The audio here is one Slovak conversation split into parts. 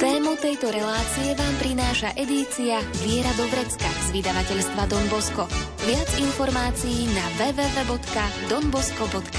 Tému tejto relácie vám prináša edícia Viera do Vrecka z vydavateľstva Don Bosco. Viac informácií na www.donbosco.sk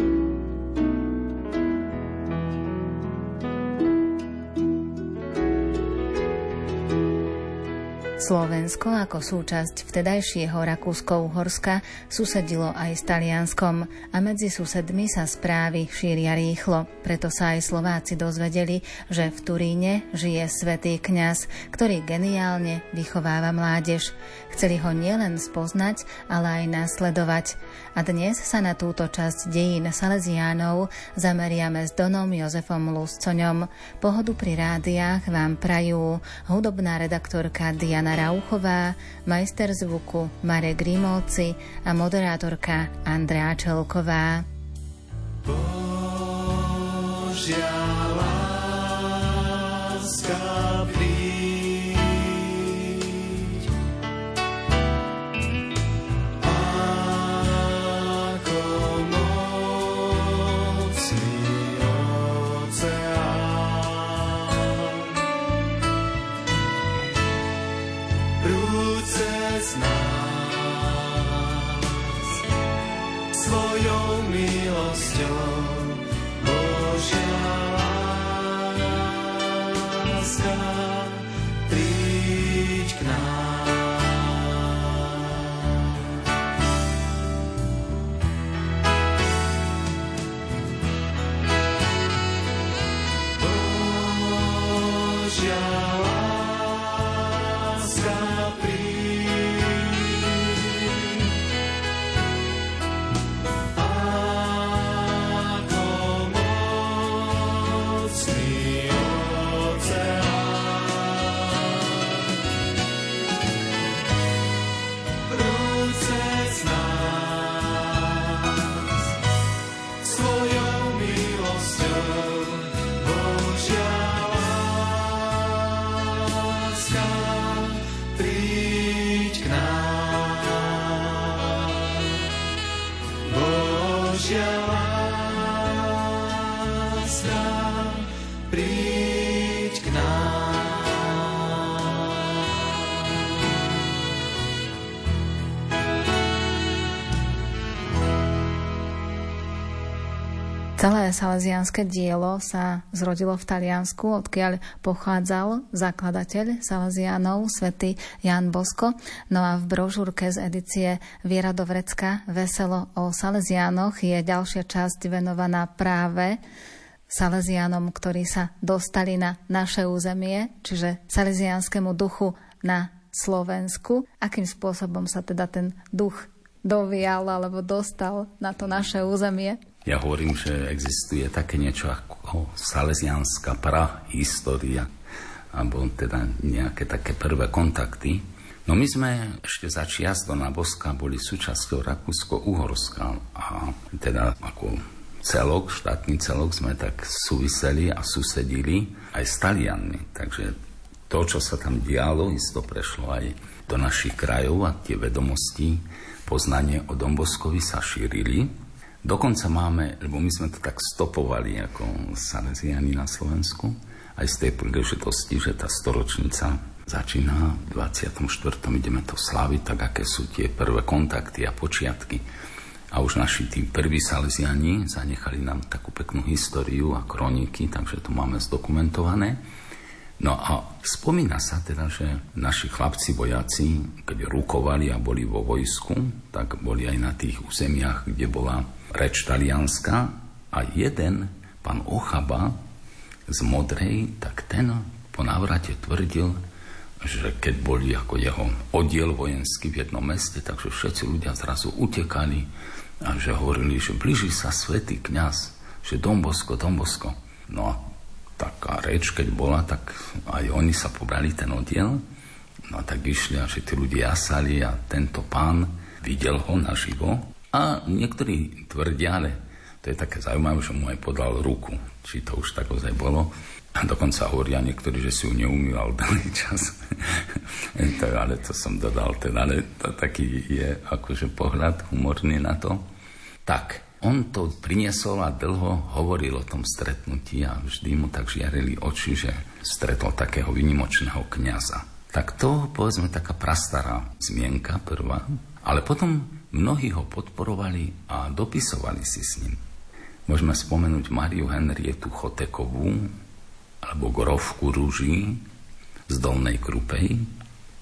Slovensko ako súčasť vtedajšieho Rakúsko-Uhorska susedilo aj s Talianskom a medzi susedmi sa správy šíria rýchlo. Preto sa aj Slováci dozvedeli, že v Turíne žije svätý kňaz, ktorý geniálne vychováva mládež. Chceli ho nielen spoznať, ale aj nasledovať. A dnes sa na túto časť dejín Salesiánov zameriame s Donom Jozefom Luscoňom. Pohodu pri rádiách vám prajú hudobná redaktorka Diana Rauchová, majster zvuku Marek Grimovci a moderátorka Andrea Čelková. Božia láska Celé salesianské dielo sa zrodilo v Taliansku, odkiaľ pochádzal zakladateľ Salesianov, svätý Jan Bosko. No a v brožúrke z edície Viera do Vrecka Veselo o Salesianoch je ďalšia časť venovaná práve Salesianom, ktorí sa dostali na naše územie, čiže salesianskému duchu na Slovensku. Akým spôsobom sa teda ten duch dovial alebo dostal na to naše územie? Ja hovorím, že existuje také niečo ako salesianská prahistória, alebo teda nejaké také prvé kontakty. No my sme ešte za čiast Dona Boska boli súčasťou Rakúsko-Uhorska a teda ako celok, štátny celok sme tak súviseli a susedili aj s Talianmi. Takže to, čo sa tam dialo, isto prešlo aj do našich krajov a tie vedomosti, poznanie o Domboskovi sa šírili. Dokonca máme, lebo my sme to tak stopovali ako Salesiani na Slovensku, aj z tej príležitosti, že tá storočnica začína v 24. ideme to slaviť, tak aké sú tie prvé kontakty a počiatky. A už naši tí prví Salesiani zanechali nám takú peknú históriu a kroniky, takže to máme zdokumentované. No a spomína sa teda, že naši chlapci vojaci, keď rukovali a boli vo vojsku, tak boli aj na tých územiach, kde bola reč talianska a jeden, pán Ochaba z Modrej, tak ten po návrate tvrdil, že keď boli ako jeho oddiel vojenský v jednom meste, takže všetci ľudia zrazu utekali a že hovorili, že blíži sa svätý kňaz, že Dombosko, Dombosko. No a taká reč, keď bola, tak aj oni sa pobrali ten oddiel. No a tak išli a že tí ľudia jasali a tento pán videl ho naživo a niektorí tvrdia, ale to je také zaujímavé, že mu aj podal ruku, či to už tak ozaj bolo. A dokonca hovoria niektorí, že si ju neumýval dlhý čas. to, ale to som dodal teda, ale to taký je akože pohľad humorný na to. Tak, on to priniesol a dlho hovoril o tom stretnutí a vždy mu tak žiarili oči, že stretol takého vynimočného kniaza. Tak to, povedzme, taká prastará zmienka prvá, ale potom mnohí ho podporovali a dopisovali si s ním. Môžeme spomenúť Mariu Henrietu Chotekovú, alebo Grovku Rúží z Dolnej Krupej.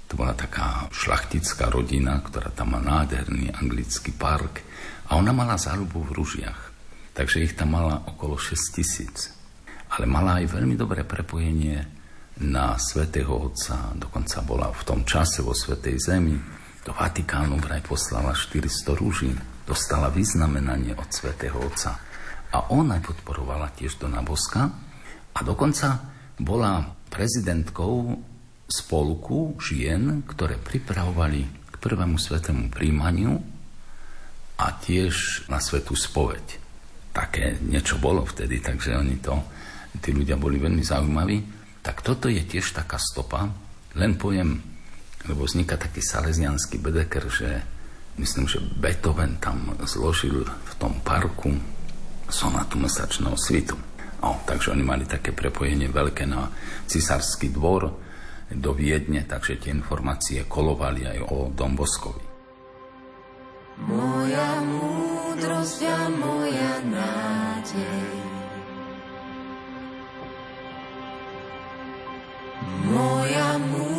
To bola taká šlachtická rodina, ktorá tam má nádherný anglický park a ona mala záľubu v Rúžiach. Takže ich tam mala okolo 6 tisíc. Ale mala aj veľmi dobré prepojenie na Svetého Otca, dokonca bola v tom čase vo Svetej Zemi. Do Vatikánu vraj poslala 400 rúží, dostala vyznamenanie od Svetého Otca. A ona podporovala tiež do Naboska, a dokonca bola prezidentkou spolku žien, ktoré pripravovali k prvému svetému príjmaniu a tiež na svetú spoveď. Také niečo bolo vtedy, takže oni to, tí ľudia boli veľmi zaujímaví. Tak toto je tiež taká stopa, len pojem, lebo vzniká taký salesianský bedeker, že myslím, že Beethoven tam zložil v tom parku sonatu mesačného svitu. No, takže oni mali také prepojenie veľké na cisársky dvor do Viedne, takže tie informácie kolovali aj o Domboskovi. Moja múdrosť a moja nádej Moja múdrosť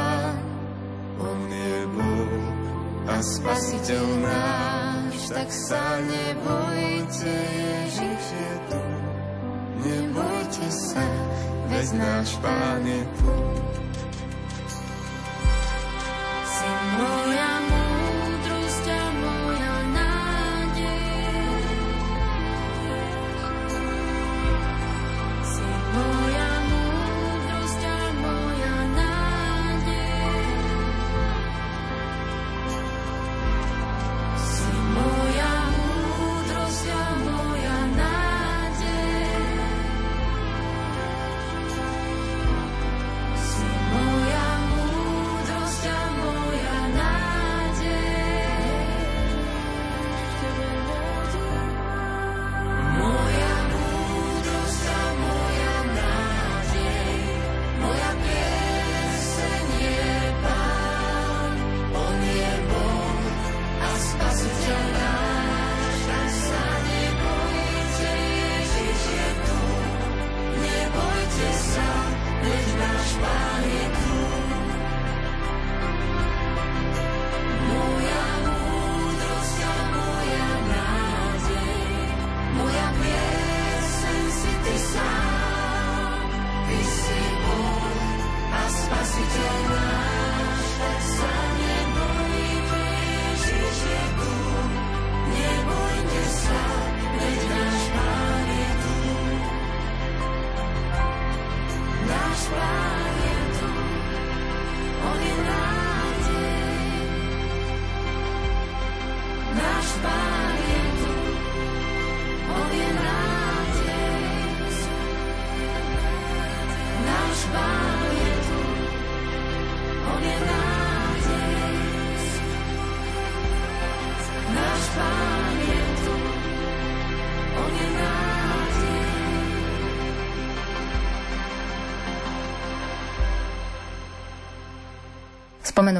On je Boh a Spasiteľ náš, tak sa nebojte, Ježiš je tu. Nebojte sa, veď náš Pán je tu.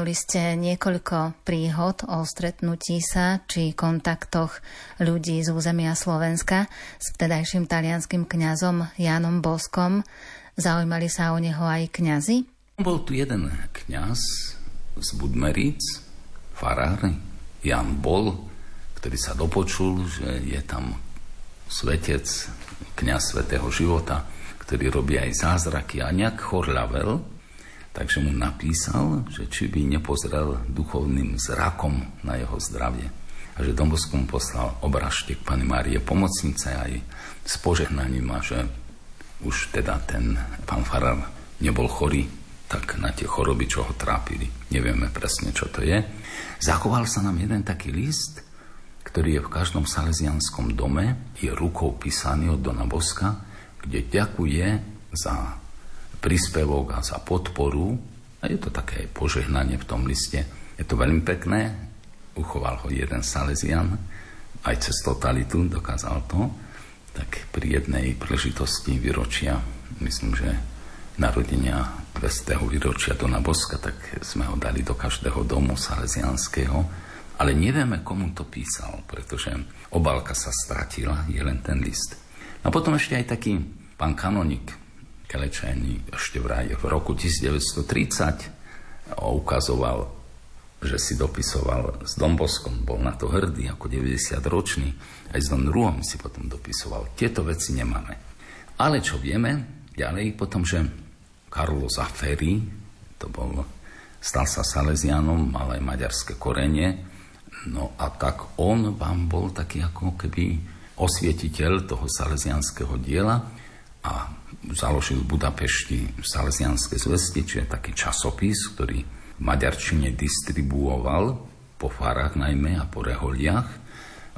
Spomenuli ste niekoľko príhod o stretnutí sa či kontaktoch ľudí z územia Slovenska s vtedajším talianským kňazom Jánom Boskom. Zaujímali sa o neho aj kňazi? Bol tu jeden kňaz z Budmeríc, farár Jan Bol, ktorý sa dopočul, že je tam svetec, kňaz svetého života, ktorý robí aj zázraky a nejak chorľavel, takže mu napísal, že či by nepozrel duchovným zrakom na jeho zdravie. A že Dombosko mu poslal obražtek Pany Márie pomocnice aj s požehnaním a že už teda ten pán Farar nebol chorý, tak na tie choroby, čo ho trápili. Nevieme presne, čo to je. Zachoval sa nám jeden taký list, ktorý je v každom salesianskom dome, je rukou písaný od Dona Boska, kde ďakuje za príspevok a za podporu. A je to také požehnanie v tom liste. Je to veľmi pekné. Uchoval ho jeden Salesian, aj cez totalitu dokázal to. Tak pri jednej príležitosti výročia, myslím, že narodenia 200. výročia Dona Boska, tak sme ho dali do každého domu salesianského. Ale nevieme, komu to písal, pretože obálka sa stratila, je len ten list. A potom ešte aj taký pán kanonik, Kelečajný ešte vraj v roku 1930 ukazoval, že si dopisoval s Domboskom, bol na to hrdý ako 90 ročný, aj s Don Ruom si potom dopisoval. Tieto veci nemáme. Ale čo vieme ďalej, potom, že Karlo Zaferi, to bol, stal sa Salesianom, mal aj maďarské korenie, no a tak on vám bol taký ako keby osvietiteľ toho salesianského diela a založil v Budapešti Salesianské zvesti, čiže taký časopis, ktorý v Maďarčine distribuoval po farách najmä a po reholiach,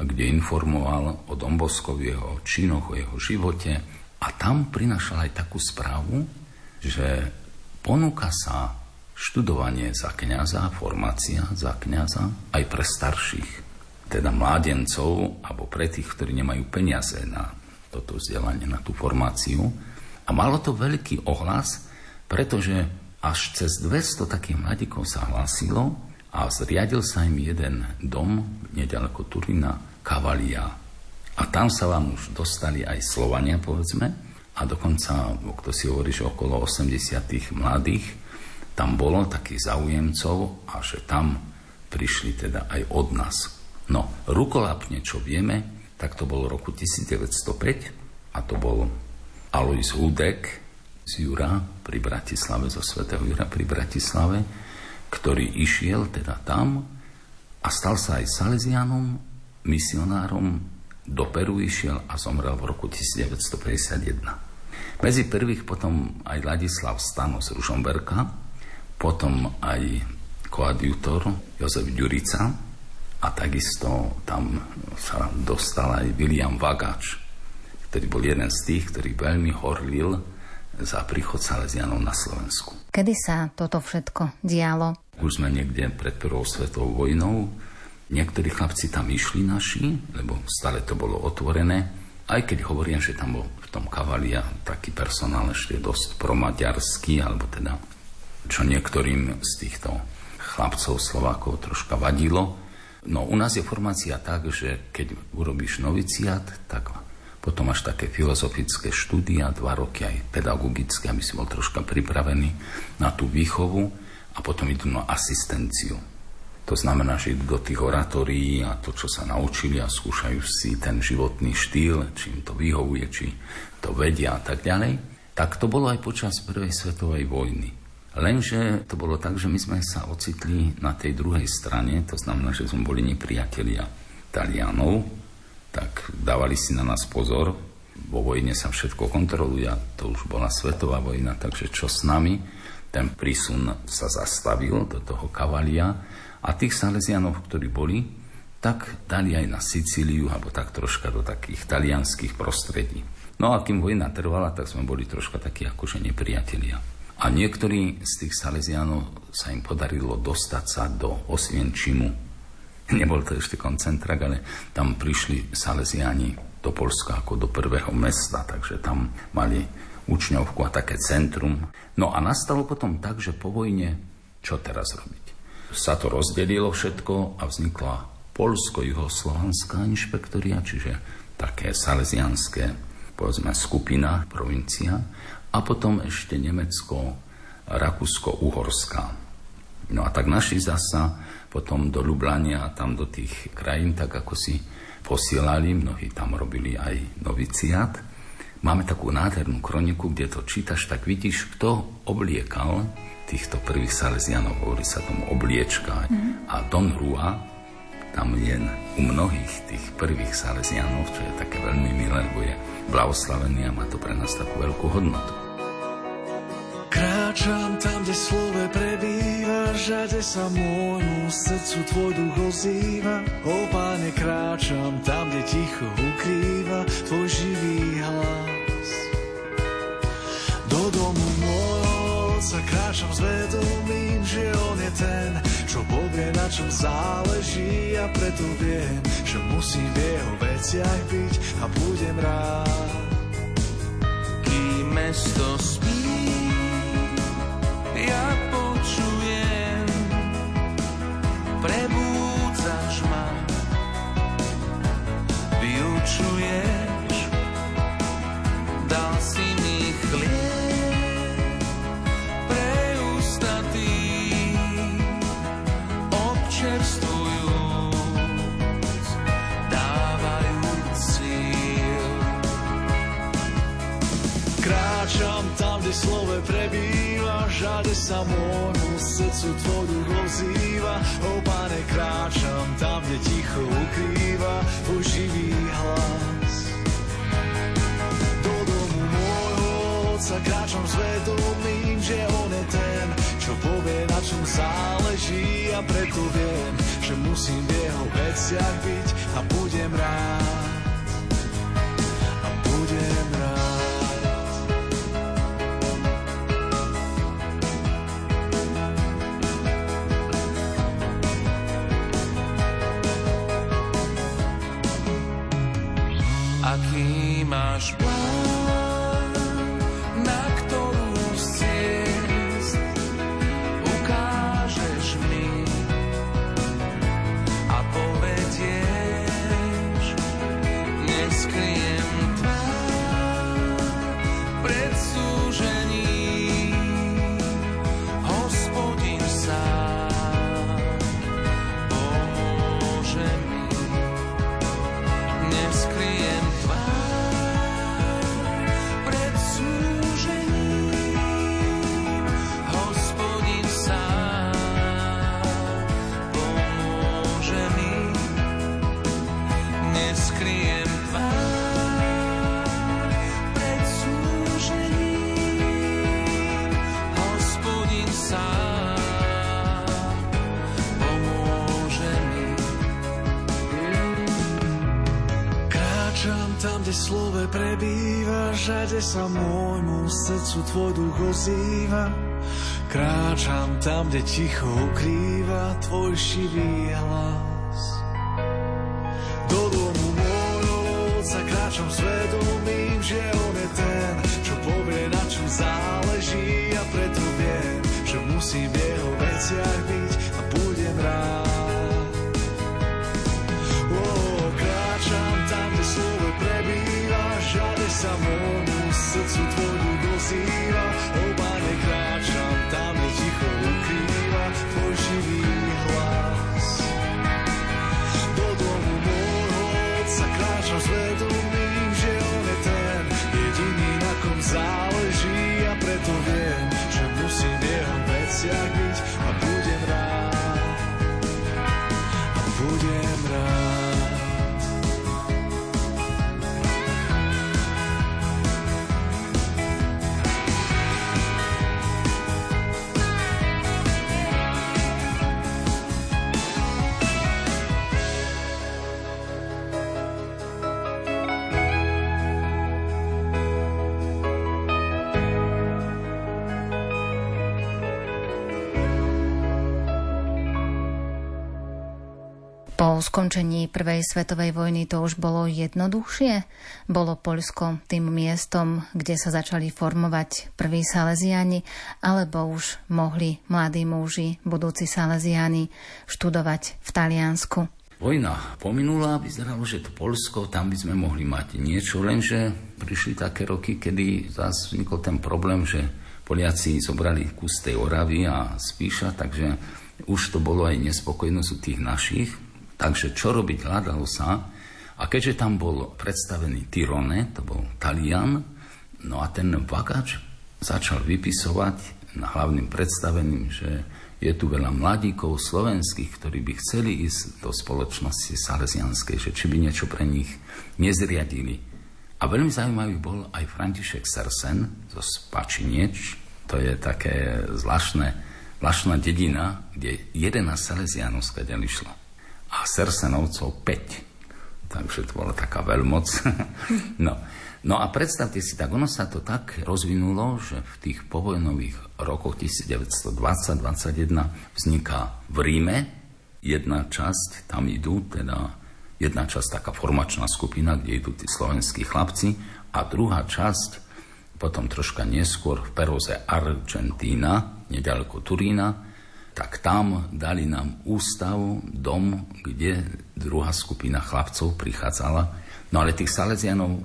kde informoval o Domboskovi, jeho činoch, o jeho živote. A tam prinašal aj takú správu, že ponúka sa študovanie za kniaza, formácia za kniaza aj pre starších, teda mládencov, alebo pre tých, ktorí nemajú peniaze na toto vzdelanie, na tú formáciu. A malo to veľký ohlas, pretože až cez 200 takých mladíkov sa hlásilo a zriadil sa im jeden dom nedaleko Turina, Kavalia. A tam sa vám už dostali aj Slovania, povedzme, a dokonca, kto si hovorí, že okolo 80 mladých, tam bolo takých zaujemcov a že tam prišli teda aj od nás. No, rukolapne, čo vieme, tak to bolo roku 1905 a to bol Alois Hudek z Jura pri Bratislave, zo svätého Jura pri Bratislave, ktorý išiel teda tam a stal sa aj Salesianom, misionárom, do Peru išiel a zomrel v roku 1951. Medzi prvých potom aj Ladislav Stano z Ružomberka, potom aj koadjutor Jozef Ďurica a takisto tam sa dostal aj William Vagač, ktorý bol jeden z tých, ktorý veľmi horlil za príchod Salesianov na Slovensku. Kedy sa toto všetko dialo? Už sme niekde pred prvou svetovou vojnou. Niektorí chlapci tam išli naši, lebo stále to bolo otvorené. Aj keď hovorím, že tam bol v tom kavalia taký personál ešte dosť promaďarský, alebo teda čo niektorým z týchto chlapcov Slovákov troška vadilo. No u nás je formácia tak, že keď urobíš noviciat, tak potom až také filozofické štúdia, dva roky aj pedagogické, aby si bol troška pripravený na tú výchovu a potom idú na asistenciu. To znamená, že idú do tých oratórií a to, čo sa naučili a skúšajú si ten životný štýl, či im to vyhovuje, či to vedia a tak ďalej. Tak to bolo aj počas Prvej svetovej vojny. Lenže to bolo tak, že my sme sa ocitli na tej druhej strane, to znamená, že sme boli nepriatelia Talianov, tak dávali si na nás pozor. Vo vojne sa všetko kontroluje to už bola svetová vojna, takže čo s nami? Ten prísun sa zastavil do toho kavalia a tých Salesianov, ktorí boli, tak dali aj na Sicíliu, alebo tak troška do takých talianských prostredí. No a kým vojna trvala, tak sme boli troška takí akože nepriatelia. A niektorí z tých Salesianov sa im podarilo dostať sa do Osvienčimu, Nebol to ešte koncentrak, ale tam prišli Salesiani do Polska ako do prvého mesta, takže tam mali učňovku a také centrum. No a nastalo potom tak, že po vojne, čo teraz robiť? sa to rozdelilo všetko a vznikla Polsko-Juhoslovanská inšpektoria, čiže také salesianské, povedzme, skupina, provincia, a potom ešte Nemecko, Rakúsko-Uhorská. No a tak našli zasa potom do Lublania a tam do tých krajín, tak ako si posielali, mnohí tam robili aj noviciát. Máme takú nádhernú kroniku, kde to čítaš, tak vidíš, kto obliekal týchto prvých salesianov, hovorí sa tomu obliečka. Mm. A Don Rua, tam je u mnohých tých prvých salesianov, čo je také veľmi milé, lebo je blahoslavený a má to pre nás takú veľkú hodnotu. Kráčam tam, kde slove prebýva, žade sa môjmu srdcu tvoj duch ozýva. O páne, kráčam tam, kde ticho ukrýva tvoj živý hlas. Do domu môjho sa kráčam s vedomím, že on je ten, čo povie, na čom záleží a preto viem, že musím v jeho veciach byť a budem rád. Kým mesto spí, sa môjmu srdcu tvoj duch ozýva. Kráčam tam, kde ticho ukrýva tvoj živý hlas. Skončení Prvej svetovej vojny to už bolo jednoduchšie? Bolo Poľsko tým miestom, kde sa začali formovať prví Salesiani, alebo už mohli mladí muži, budúci Salesiani, študovať v Taliansku? Vojna pominula, vyzeralo, že to Polsko, tam by sme mohli mať niečo, lenže prišli také roky, kedy zase vznikol ten problém, že Poliaci zobrali kus tej Oravy a Spíša, takže už to bolo aj nespokojnosť u tých našich, Takže čo robiť, hľadalo sa. A keďže tam bol predstavený Tyrone, to bol Talian, no a ten vagač začal vypisovať na hlavným predstaveným, že je tu veľa mladíkov slovenských, ktorí by chceli ísť do spoločnosti salesianskej, že či by niečo pre nich nezriadili. A veľmi zaujímavý bol aj František Sersen zo Spačinieč, to je také zvláštne, zvláštna dedina, kde 11 salesianov skadiaľ išlo a Sersenovcov 5. Takže to bola taká veľmoc. no. no a predstavte si, tak ono sa to tak rozvinulo, že v tých povojnových rokoch 1920-21 vzniká v Ríme jedna časť, tam idú teda jedna časť taká formačná skupina, kde idú tí slovenskí chlapci a druhá časť potom troška neskôr v Peroze Argentína, nedaleko Turína, tak tam dali nám ústav, dom, kde druhá skupina chlapcov prichádzala. No ale tých Salesianov,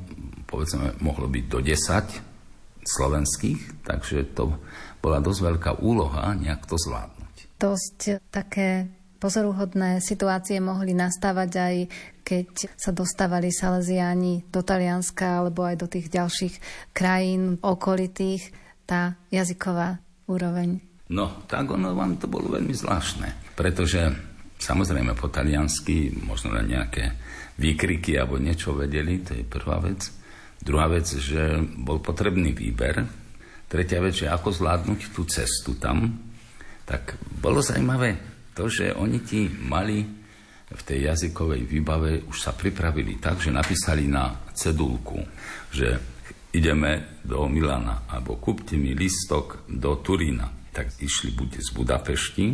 povedzme, mohlo byť do 10 slovenských, takže to bola dosť veľká úloha nejak to zvládnuť. Dosť také pozoruhodné situácie mohli nastávať aj keď sa dostávali Salesiáni do Talianska alebo aj do tých ďalších krajín okolitých, tá jazyková úroveň No, tak ono vám to bolo veľmi zvláštne, pretože samozrejme po taliansky možno len nejaké výkriky alebo niečo vedeli, to je prvá vec. Druhá vec, že bol potrebný výber. Tretia vec, že ako zvládnuť tú cestu tam. Tak bolo zaujímavé to, že oni ti mali v tej jazykovej výbave už sa pripravili tak, že napísali na cedulku, že ideme do Milana, alebo kúpte mi listok do Turína tak išli buď z Budapešti,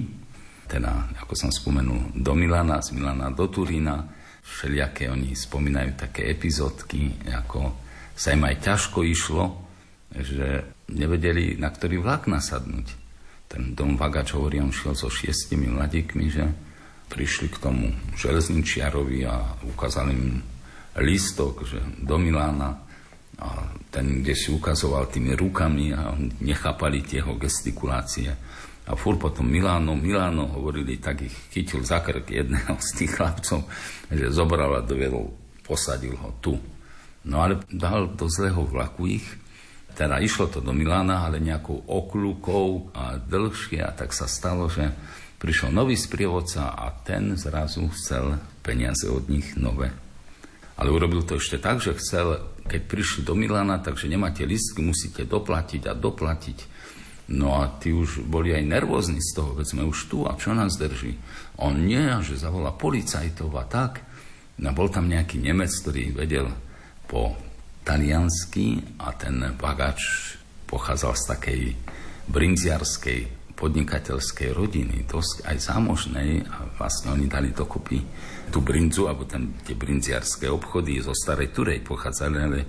teda, ako som spomenul, do Milana, z Milana do Turína. Všelijaké oni spomínajú také epizódky, ako sa im aj ťažko išlo, že nevedeli, na ktorý vlak nasadnúť. Ten dom Vagač hovorí, on šiel so šiestimi mladíkmi, že prišli k tomu železničiarovi a ukázali im listok, že do Milána a ten, kde si ukazoval tými rukami a nechápali tie jeho gestikulácie. A fur potom Miláno, Miláno hovorili, tak ich chytil za krk jedného z tých chlapcov, že zobral a dovedol, posadil ho tu. No ale dal do zlého vlaku ich, teda išlo to do Milána, ale nejakou okľukou a dlhšie a tak sa stalo, že prišiel nový sprievodca a ten zrazu chcel peniaze od nich nové. Ale urobil to ešte tak, že chcel keď prišli do Milana, takže nemáte listky, musíte doplatiť a doplatiť. No a tí už boli aj nervózni z toho, veď sme už tu a čo nás drží? On nie, že zavolá policajtov a tak. No bol tam nejaký Nemec, ktorý vedel po taliansky a ten bagač pochádzal z takej brinziarskej podnikateľskej rodiny, dosť aj zámožnej a vlastne oni dali dokopy tú brinzu, alebo ten, tie brinziarské obchody zo starej Turej pochádzali, ale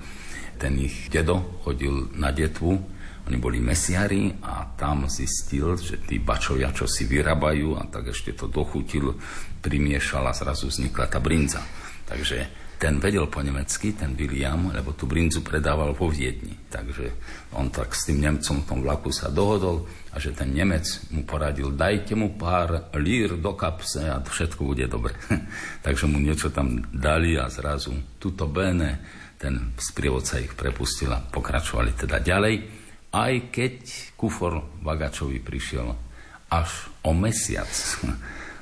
ten ich dedo chodil na detvu, oni boli mesiari a tam zistil, že tí bačovia, čo si vyrábajú a tak ešte to dochutil, primiešal a zrazu vznikla tá brinza. Takže ten vedel po nemecky, ten William, lebo tú brinzu predával vo Viedni. Takže on tak s tým Nemcom v tom vlaku sa dohodol a že ten Nemec mu poradil, dajte mu pár lír do kapse a všetko bude dobre. Takže mu niečo tam dali a zrazu tuto bene, ten sprievodca ich prepustil a pokračovali teda ďalej. Aj keď kufor Vagačovi prišiel až o mesiac.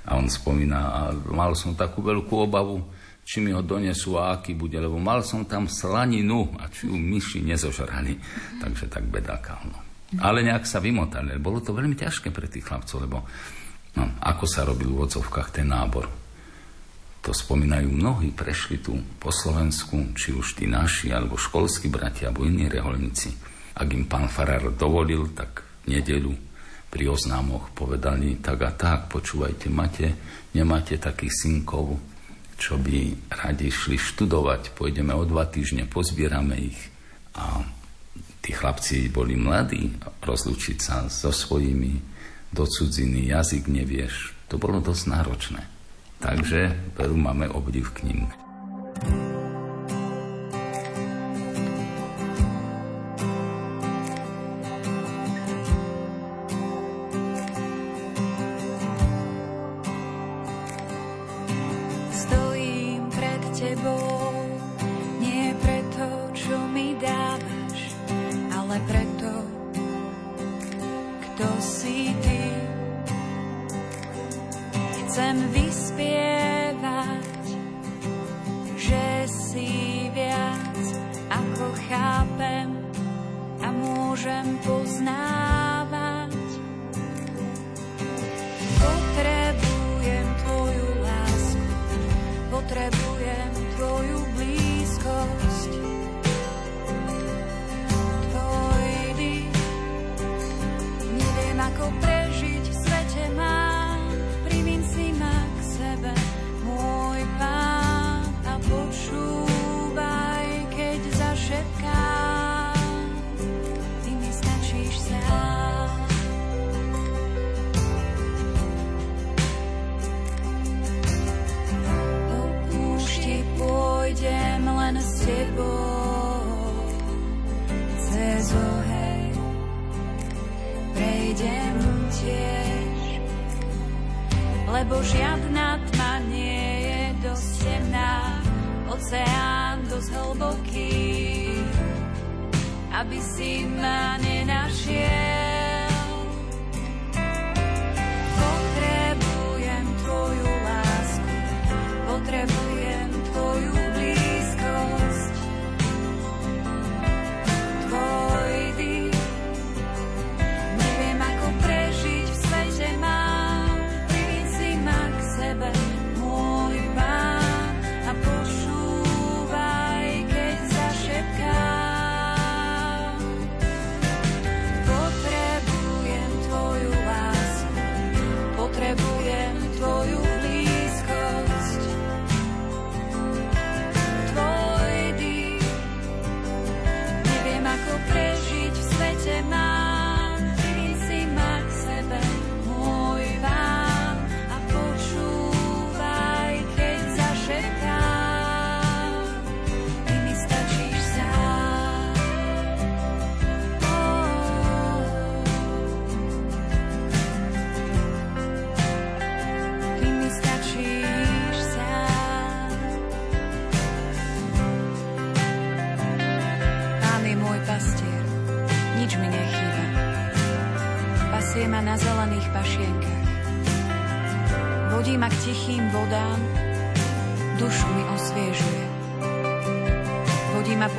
A on spomína, a mal som takú veľkú obavu, či mi ho donesú a aký bude, lebo mal som tam slaninu a či ju myši nezožrali. Takže tak bedáka. No. Ale nejak sa vymotali. Bolo to veľmi ťažké pre tých chlapcov, lebo no, ako sa robil v odzovkách ten nábor. To spomínajú mnohí, prešli tu po Slovensku, či už tí naši, alebo školskí bratia, alebo iní reholníci. Ak im pán Farar dovolil, tak nedelu pri oznámoch povedali tak a tak, počúvajte, máte, nemáte takých synkov, čo by radi šli študovať, pôjdeme o dva týždne, pozbierame ich. A tí chlapci boli mladí, rozlučiť sa so svojimi do cudziny, jazyk nevieš, to bolo dosť náročné. Takže veru máme obdiv k ním.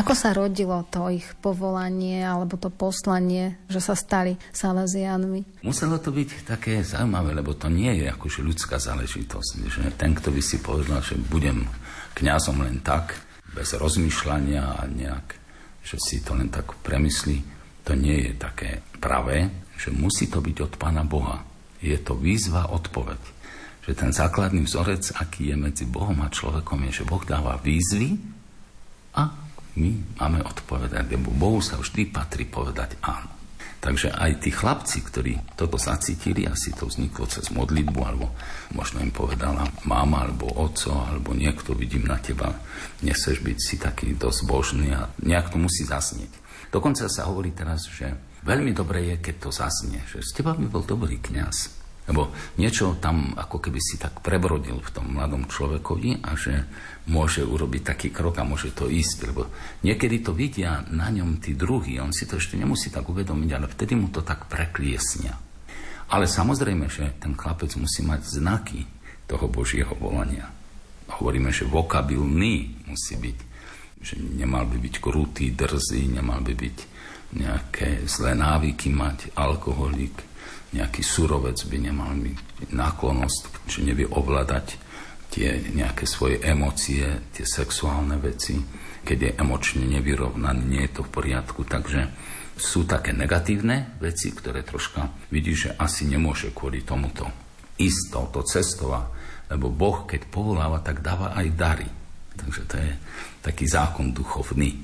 Ako sa rodilo to ich povolanie alebo to poslanie, že sa stali Salesianmi? Muselo to byť také zaujímavé, lebo to nie je akože ľudská záležitosť. Že ten, kto by si povedal, že budem kňazom len tak, bez rozmýšľania a nejak, že si to len tak premyslí, to nie je také pravé, že musí to byť od Pána Boha. Je to výzva, odpoveď. Že ten základný vzorec, aký je medzi Bohom a človekom, je, že Boh dáva výzvy a my máme odpovedať, lebo Bohu sa vždy patrí povedať áno. Takže aj tí chlapci, ktorí toto zacítili, asi to vzniklo cez modlitbu, alebo možno im povedala mama, alebo oco, alebo niekto, vidím na teba, nechceš byť si taký dosť božný a nejak to musí zasnieť. Dokonca sa hovorí teraz, že veľmi dobre je, keď to zasnie, že z teba by bol dobrý kňaz. Lebo niečo tam ako keby si tak prebrodil v tom mladom človekovi a že môže urobiť taký krok a môže to ísť. Lebo niekedy to vidia na ňom tí druhí, on si to ešte nemusí tak uvedomiť, ale vtedy mu to tak prekliesnia. Ale samozrejme, že ten chlapec musí mať znaky toho Božieho volania. Hovoríme, že vokabilný musí byť, že nemal by byť krutý, drzý, nemal by byť nejaké zlé návyky mať, alkoholik, nejaký surovec by nemal byť náklonosť, že nevie ovládať tie nejaké svoje emócie, tie sexuálne veci, keď je emočne nevyrovnaný, nie je to v poriadku. Takže sú také negatívne veci, ktoré troška vidí, že asi nemôže kvôli tomuto ísť touto cestou, lebo Boh, keď povoláva, tak dáva aj dary. Takže to je taký zákon duchovný.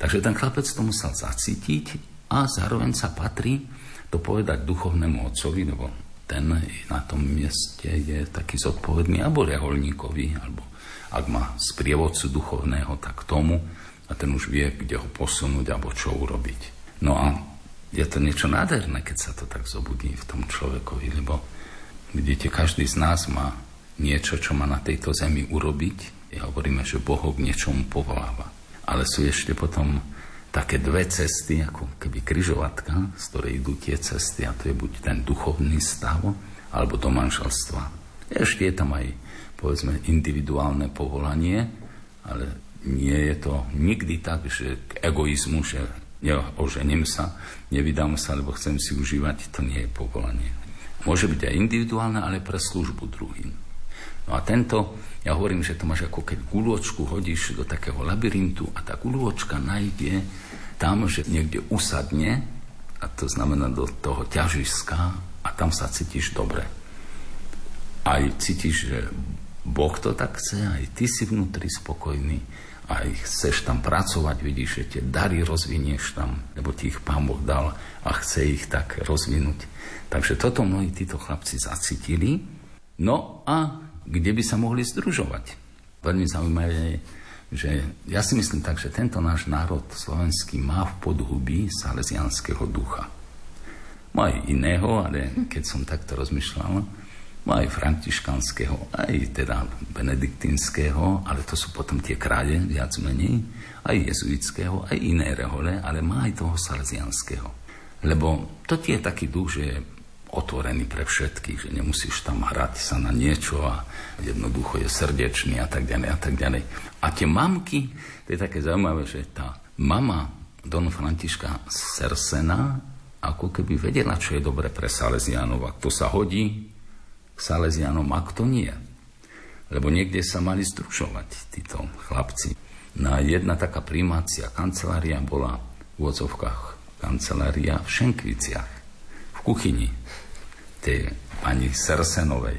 Takže ten chlapec to musel zacítiť a zároveň sa patrí to povedať duchovnému otcovi, lebo ten na tom mieste je taký zodpovedný, alebo reholníkovi, alebo ak má sprievodcu duchovného, tak tomu a ten už vie, kde ho posunúť alebo čo urobiť. No a je to niečo nádherné, keď sa to tak zobudí v tom človekovi, lebo vidíte, každý z nás má niečo, čo má na tejto zemi urobiť. Ja hovoríme, že Boh k niečomu povoláva. Ale sú ešte potom také dve cesty, ako keby kryžovatka, z ktorej idú tie cesty, a to je buď ten duchovný stav, alebo do manželstva. Ešte je tam aj, povedzme, individuálne povolanie, ale nie je to nikdy tak, že k egoizmu, že ožením sa, nevydám sa, lebo chcem si užívať, to nie je povolanie. Môže byť aj individuálne, ale pre službu druhým. No a tento, ja hovorím, že to máš ako keď guľočku hodíš do takého labyrintu a tá guľočka nájde tam, že niekde usadne, a to znamená do toho ťažiska a tam sa cítiš dobre. Aj cítiš, že Boh to tak chce, aj ty si vnútri spokojný aj chceš tam pracovať, vidíš, že tie dary rozvinieš tam, lebo ti ich Pán Boh dal a chce ich tak rozvinúť. Takže toto mnohí títo chlapci zacítili. No a kde by sa mohli združovať? Veľmi zaujímavé že ja si myslím tak, že tento náš národ slovenský má v podhubí salesianského ducha. Má aj iného, ale keď som takto rozmýšľal, aj františkanského, aj teda benediktinského, ale to sú potom tie kráde, viac menej, aj jezuitského, aj iné rehole, ale má aj toho salesianského. Lebo to je taký duch, že otvorený pre všetkých, že nemusíš tam hrať sa na niečo a jednoducho je srdečný a tak ďalej a tak ďalej. A tie mamky, to je také zaujímavé, že tá mama Don Františka Sersena ako keby vedela, čo je dobre pre Salesianov. Ak to sa hodí, Salesianom a kto nie. Lebo niekde sa mali združovať títo chlapci. Na jedna taká primácia kancelária bola v odzovkách kancelária v Šenkviciach, v kuchyni tej pani Sersenovej.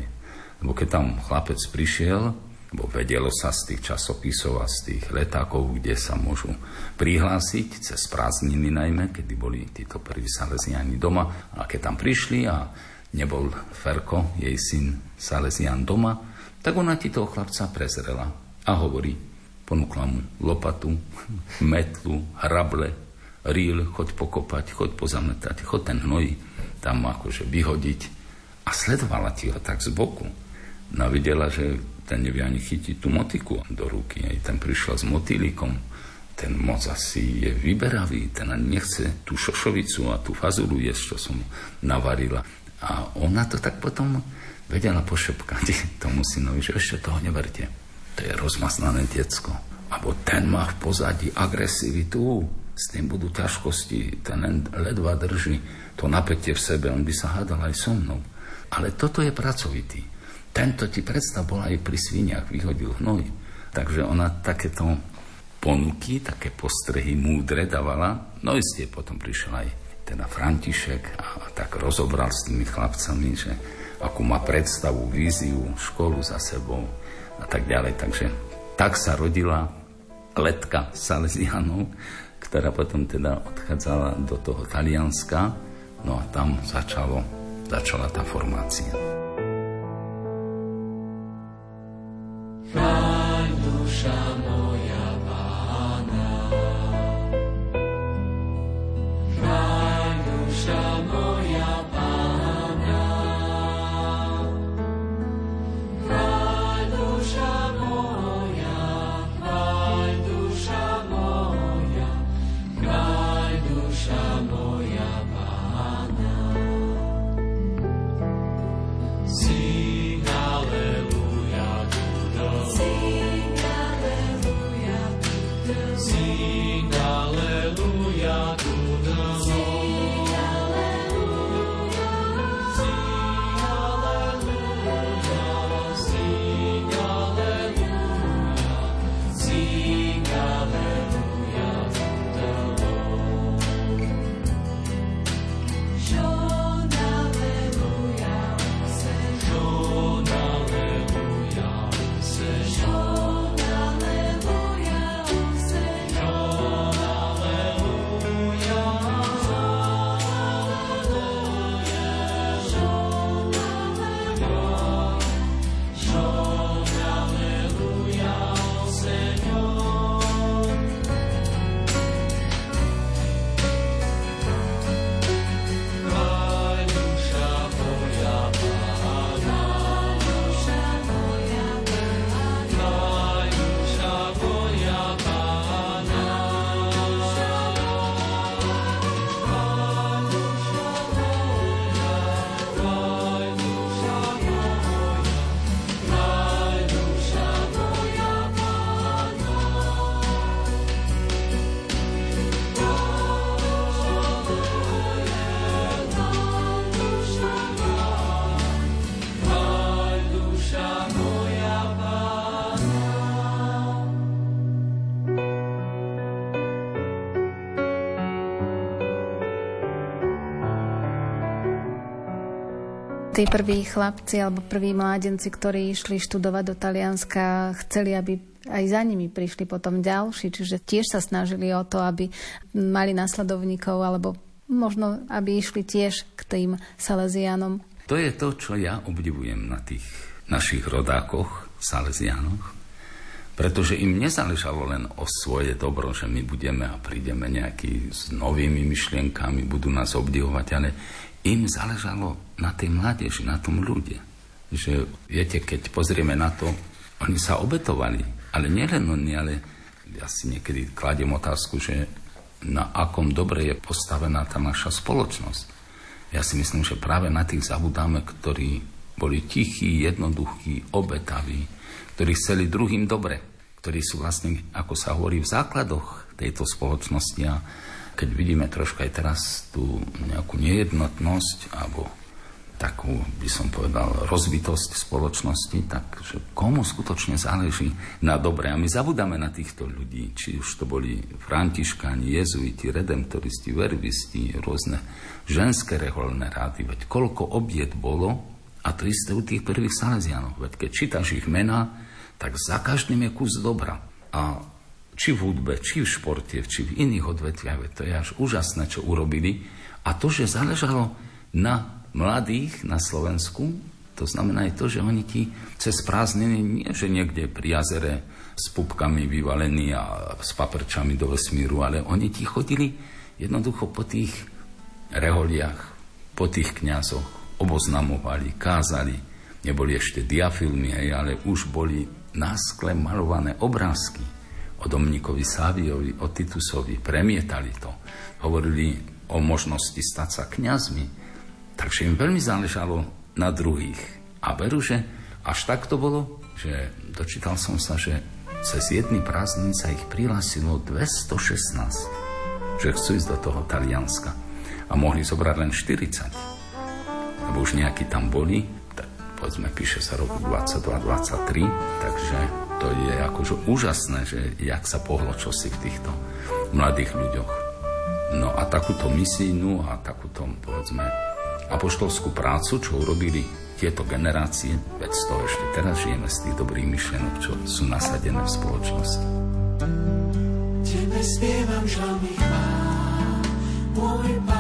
Lebo keď tam chlapec prišiel, bo vedelo sa z tých časopisov a z tých letákov, kde sa môžu prihlásiť, cez prázdniny najmä, kedy boli títo prví salesiani doma. A keď tam prišli a nebol Ferko, jej syn Salesian doma, tak ona ti toho chlapca prezrela a hovorí, ponúkla mu lopatu, metlu, hrable, rýl, choď pokopať, choď pozametať, choď ten hnoj tam akože vyhodiť a sledovala ti ho tak z boku. No videla, že ten nevie ani chytiť tú motiku do ruky. Aj ten prišiel s motýlikom. Ten moc asi je vyberavý, ten ani nechce tú šošovicu a tú fazulu jesť, čo som navarila. A ona to tak potom vedela pošepkať tomu synovi, že ešte toho neberte. To je rozmasnané diecko. Abo ten má v pozadí agresivitu, s tým budú ťažkosti, ten ledva drží to napätie v sebe, on by sa hádal aj so mnou. Ale toto je pracovitý. Tento ti predstav bol aj pri sviniach, vyhodil hnoj. Takže ona takéto ponuky, také postrehy múdre dávala. No isté potom prišiel aj teda František a tak rozobral s tými chlapcami, že akú má predstavu, víziu, školu za sebou a tak ďalej. Takže tak sa rodila letka Salesianov, ktorá potom teda odchádzala do toho Talianska, no a tam začalo, začala tá formácia. Tí prví chlapci alebo prví mládenci, ktorí išli študovať do Talianska, chceli, aby aj za nimi prišli potom ďalší, čiže tiež sa snažili o to, aby mali následovníkov alebo možno, aby išli tiež k tým Salesianom. To je to, čo ja obdivujem na tých našich rodákoch, Salesianoch, pretože im nezáležalo len o svoje dobro, že my budeme a prídeme nejaký s novými myšlienkami, budú nás obdivovať, ale im záležalo na tej mládeži, na tom ľudia. Že, viete, keď pozrieme na to, oni sa obetovali, ale nielen oni, ale ja si niekedy kladiem otázku, že na akom dobre je postavená tá naša spoločnosť. Ja si myslím, že práve na tých zabudáme, ktorí boli tichí, jednoduchí, obetaví, ktorí chceli druhým dobre, ktorí sú vlastne, ako sa hovorí, v základoch tejto spoločnosti a keď vidíme troška aj teraz tú nejakú nejednotnosť alebo takú, by som povedal, rozbitosť spoločnosti, tak že komu skutočne záleží na dobre. A my zabudáme na týchto ľudí, či už to boli františkáni, jezuiti, redemptoristi, verbisti, rôzne ženské reholné rády. Veď koľko obiet bolo, a to isté u tých prvých Salesianov. Veď keď čítaš ich mená, tak za každým je kus dobra. A či v hudbe, či v športe, či v iných odvetviach. To je až úžasné, čo urobili. A to, že záležalo na mladých na Slovensku, to znamená aj to, že oni ti cez prázdniny, nie že niekde pri jazere s pupkami vyvalení a s paprčami do vesmíru, ale oni ti chodili jednoducho po tých reholiach, po tých kňazoch, oboznamovali, kázali. Neboli ešte diafilmy, ale už boli na skle malované obrázky o Dominikovi Saviovi, o Titusovi, premietali to. Hovorili o možnosti stať sa kňazmi. Takže im veľmi záležalo na druhých. A veru, že až tak to bolo, že dočítal som sa, že cez jedný prázdnin sa ich prihlásilo 216, že chcú ísť do toho Talianska. A mohli zobrať len 40. Lebo už nejakí tam boli, tak povedzme, píše sa rok 22-23, takže to je akože úžasné, že jak sa pohlo čosi v týchto mladých ľuďoch. No a takúto misijnú a takúto, povedzme, apoštolskú prácu, čo urobili tieto generácie, veď z toho ešte teraz žijeme z tých dobrých myšlenok, čo sú nasadené v spoločnosti. Tebe spievam žalmy chvál, môj pán,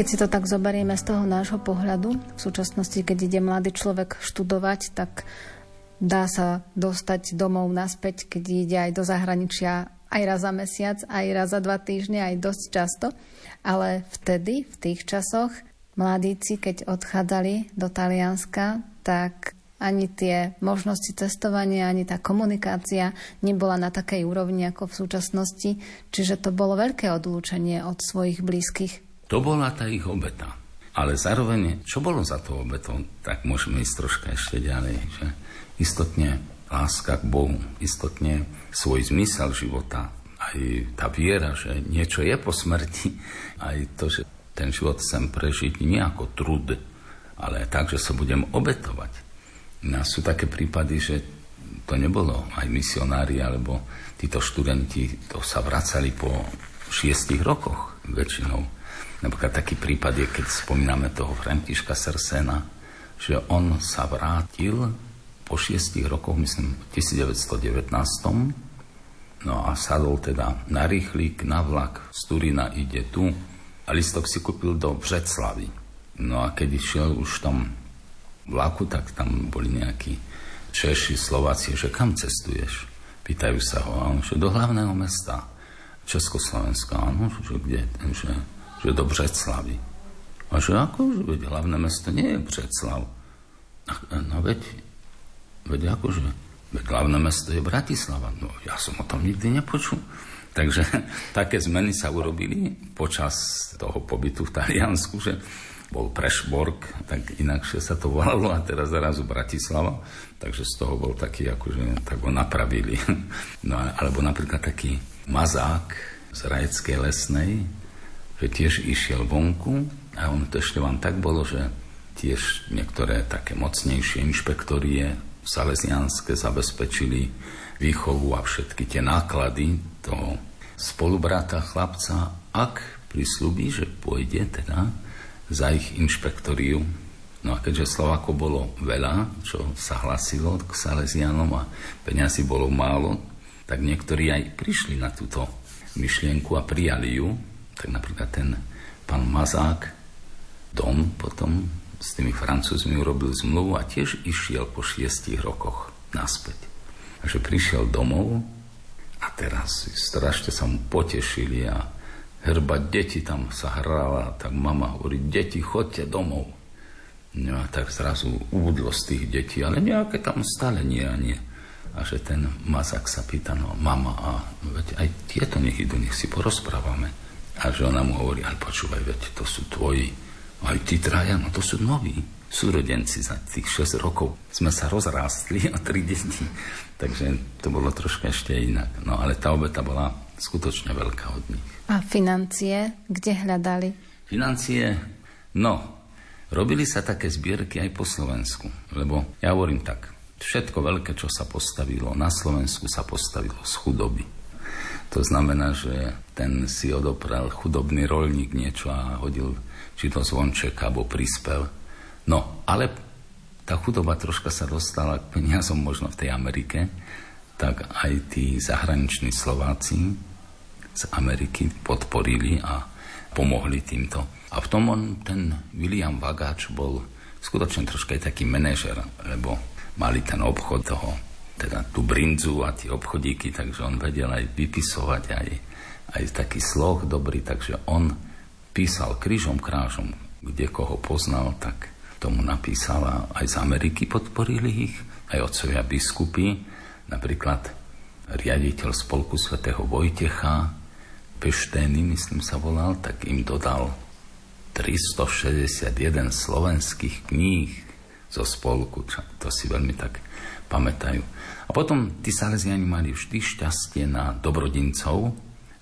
Keď si to tak zoberieme z toho nášho pohľadu, v súčasnosti, keď ide mladý človek študovať, tak dá sa dostať domov naspäť, keď ide aj do zahraničia aj raz za mesiac, aj raz za dva týždne, aj dosť často. Ale vtedy, v tých časoch, mladíci, keď odchádzali do Talianska, tak ani tie možnosti cestovania, ani tá komunikácia nebola na takej úrovni ako v súčasnosti, čiže to bolo veľké odlúčenie od svojich blízkych. To bola tá ich obeta. Ale zároveň, čo bolo za to obetou, tak môžeme ísť troška ešte ďalej. Že? Istotne láska k Bohu, istotne svoj zmysel života, aj tá viera, že niečo je po smrti, aj to, že ten život chcem prežiť nie ako trud, ale tak, že sa budem obetovať No, sú také prípady, že to nebolo aj misionári, alebo títo študenti to sa vracali po šiestich rokoch väčšinou. Napríklad taký prípad je, keď spomíname toho Františka Sersena, že on sa vrátil po šiestich rokoch, myslím, v 1919. No a sadol teda na rýchlik, na vlak, z Turína ide tu a listok si kúpil do Břeclavy. No a keď išiel už tam vlaku, tak tam boli nejakí Češi, Slováci, že kam cestuješ? Pýtajú sa ho, a on, že do hlavného mesta Československa, áno, že kde, že, že do Břeclavy. A že ako, že veď hlavné mesto nie je Břeclav. A, no veď, veď akože, veď hlavné mesto je Bratislava. No ja som o tom nikdy nepočul. Takže také zmeny sa urobili počas toho pobytu v Taliansku, že bol Prešborg, tak inakšie sa to volalo a teraz zrazu Bratislava, takže z toho bol taký, akože tak ho napravili. No alebo napríklad taký mazák z Rajeckej lesnej, že tiež išiel vonku a on to ešte vám tak bolo, že tiež niektoré také mocnejšie inšpektorie salesianské zabezpečili výchovu a všetky tie náklady toho spolubrata chlapca, ak prislúbi, že pôjde teda za ich inšpektoriu. No a keďže Slovako bolo veľa, čo sa hlasilo k Salesianom a peňazí bolo málo, tak niektorí aj prišli na túto myšlienku a prijali ju. Tak napríklad ten pán Mazák, Dom potom s tými Francúzmi urobil zmluvu a tiež išiel po šiestich rokoch naspäť. Takže prišiel domov a teraz strašne sa mu potešili a hrba deti tam sa hrala, tak mama hovorí, deti, chodte domov. No a tak zrazu ubudlo z tých detí, ale nejaké tam stále nie a nie. A že ten mazak sa pýta, no mama, a veď aj tieto nech idú, nech si porozprávame. A že ona mu hovorí, ale počúvaj, veď to sú tvoji, aj tí traja, no to sú noví súrodenci za tých 6 rokov. Sme sa rozrástli o tri deti, takže to bolo troška ešte inak. No ale tá obeta bola skutočne veľká od nich. A financie, kde hľadali? Financie, no, robili sa také zbierky aj po Slovensku, lebo ja hovorím tak, všetko veľké, čo sa postavilo na Slovensku, sa postavilo z chudoby. To znamená, že ten si odoprel chudobný rolník niečo a hodil či to zvonček, alebo prispel. No, ale tá chudoba troška sa dostala k peniazom možno v tej Amerike, tak aj tí zahraniční Slováci z Ameriky podporili a pomohli týmto. A v tom on, ten William Vagáč bol skutočne troška aj taký manažer, lebo mali ten obchod toho, teda tú brinzu a tie obchodíky, takže on vedel aj vypisovať, aj, aj taký sloh dobrý, takže on písal krížom krážom, kde koho poznal, tak tomu napísala aj z Ameriky podporili ich, aj otcovia biskupy, napríklad riaditeľ spolku svätého Vojtecha, Peštény, myslím sa volal, tak im dodal 361 slovenských kníh zo spolku, to si veľmi tak pamätajú. A potom tí Salesiani mali vždy šťastie na dobrodincov,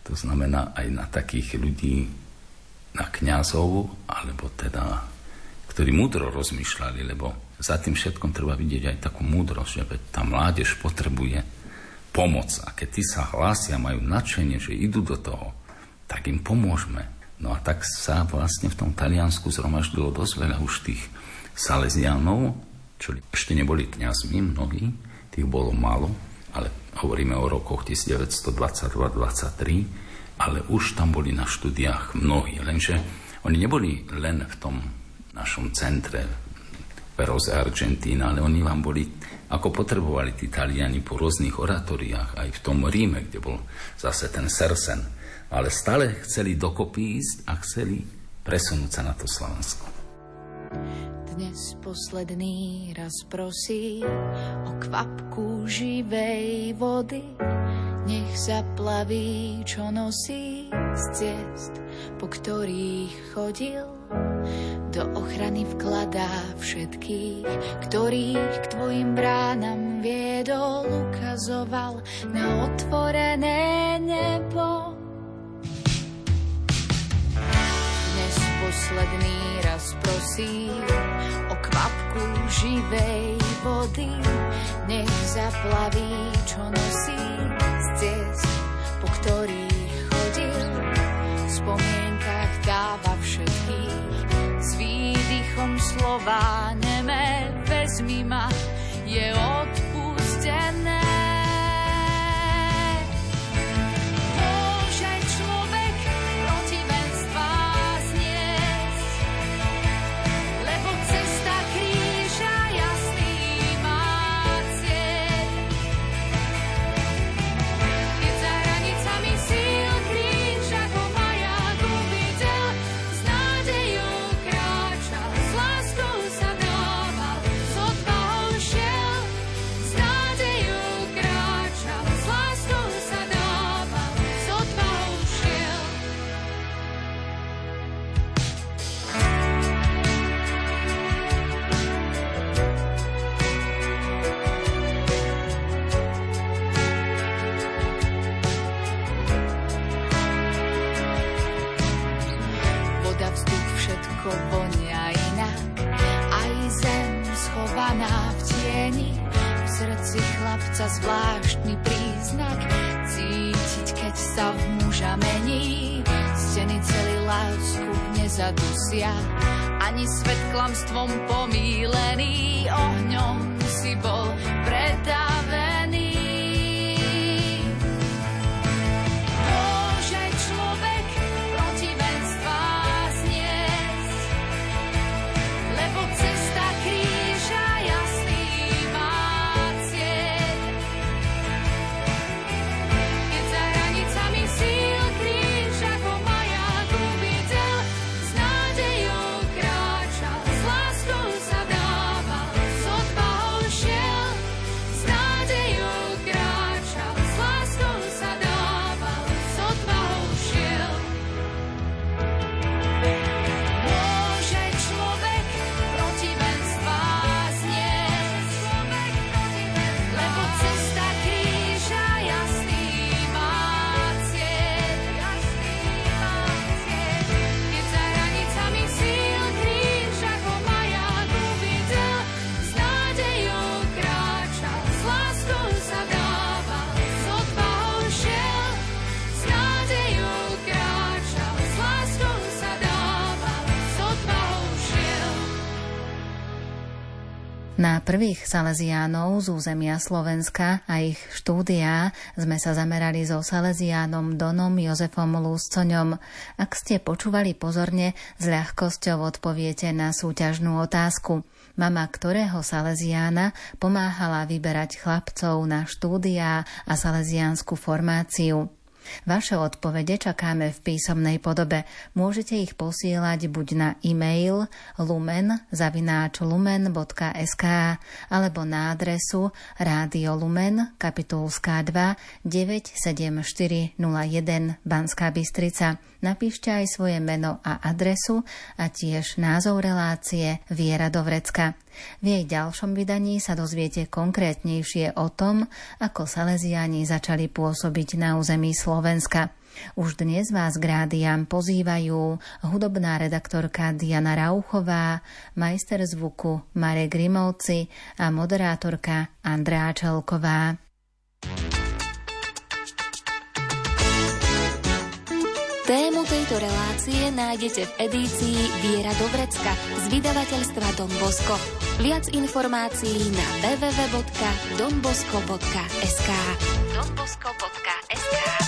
to znamená aj na takých ľudí, na kňazov, alebo teda, ktorí múdro rozmýšľali, lebo za tým všetkom treba vidieť aj takú múdrosť, že tá mládež potrebuje pomoc. A keď tí sa hlásia, majú nadšenie, že idú do toho, tak im pomôžeme. No a tak sa vlastne v tom Taliansku zhromaždilo dosť veľa už tých Salesianov, čo ešte neboli kňazmi mnohí, tých bolo málo, ale hovoríme o rokoch 1922-23, ale už tam boli na štúdiách mnohí. Lenže Oni neboli len v tom našom centre Perose Argentina, ale oni vám boli, ako potrebovali tí Taliani po rôznych oratóriách, aj v tom Ríme, kde bol zase ten Sersen. Ale stále chceli dokopy ísť a chceli presunúť sa na to Slovensko. Dnes posledný raz prosí o kvapku živej vody, nech zaplaví, čo nosí z ciest, po ktorých chodil. Do ochrany vkladá všetkých, ktorých k tvojim bránam viedol, ukazoval na otvorené nebo. Posledný raz prosí o kvapku živej vody, nech zaplaví, čo nosí ciest, po ktorých chodil. V spomienkach dáva všetkých s výdychom slova neme, vezmi ma, je odpustené. Prvých Salesiánov z územia Slovenska a ich štúdia sme sa zamerali so Salesiánom Donom Jozefom Lúscoňom. Ak ste počúvali pozorne, s ľahkosťou odpoviete na súťažnú otázku. Mama ktorého Salesiána pomáhala vyberať chlapcov na štúdia a salesiánsku formáciu. Vaše odpovede čakáme v písomnej podobe. Môžete ich posielať buď na e-mail lumen zavináč lumen.sk alebo na adresu Rádio Lumen, kapitulská 2 97401 Banská Bystrica. Napíšte aj svoje meno a adresu a tiež názov relácie Viera do vrecka. V jej ďalšom vydaní sa dozviete konkrétnejšie o tom, ako Salesiani začali pôsobiť na území Slovenska. Už dnes vás k rádiám pozývajú hudobná redaktorka Diana Rauchová, majster zvuku Marek Grimovci a moderátorka Andrá Čelková. Tejto relácie nájdete v edícii Viera do vrecka z vydavateľstva Don Bosco. Viac informácií na www.donbosco.sk donbosco.sk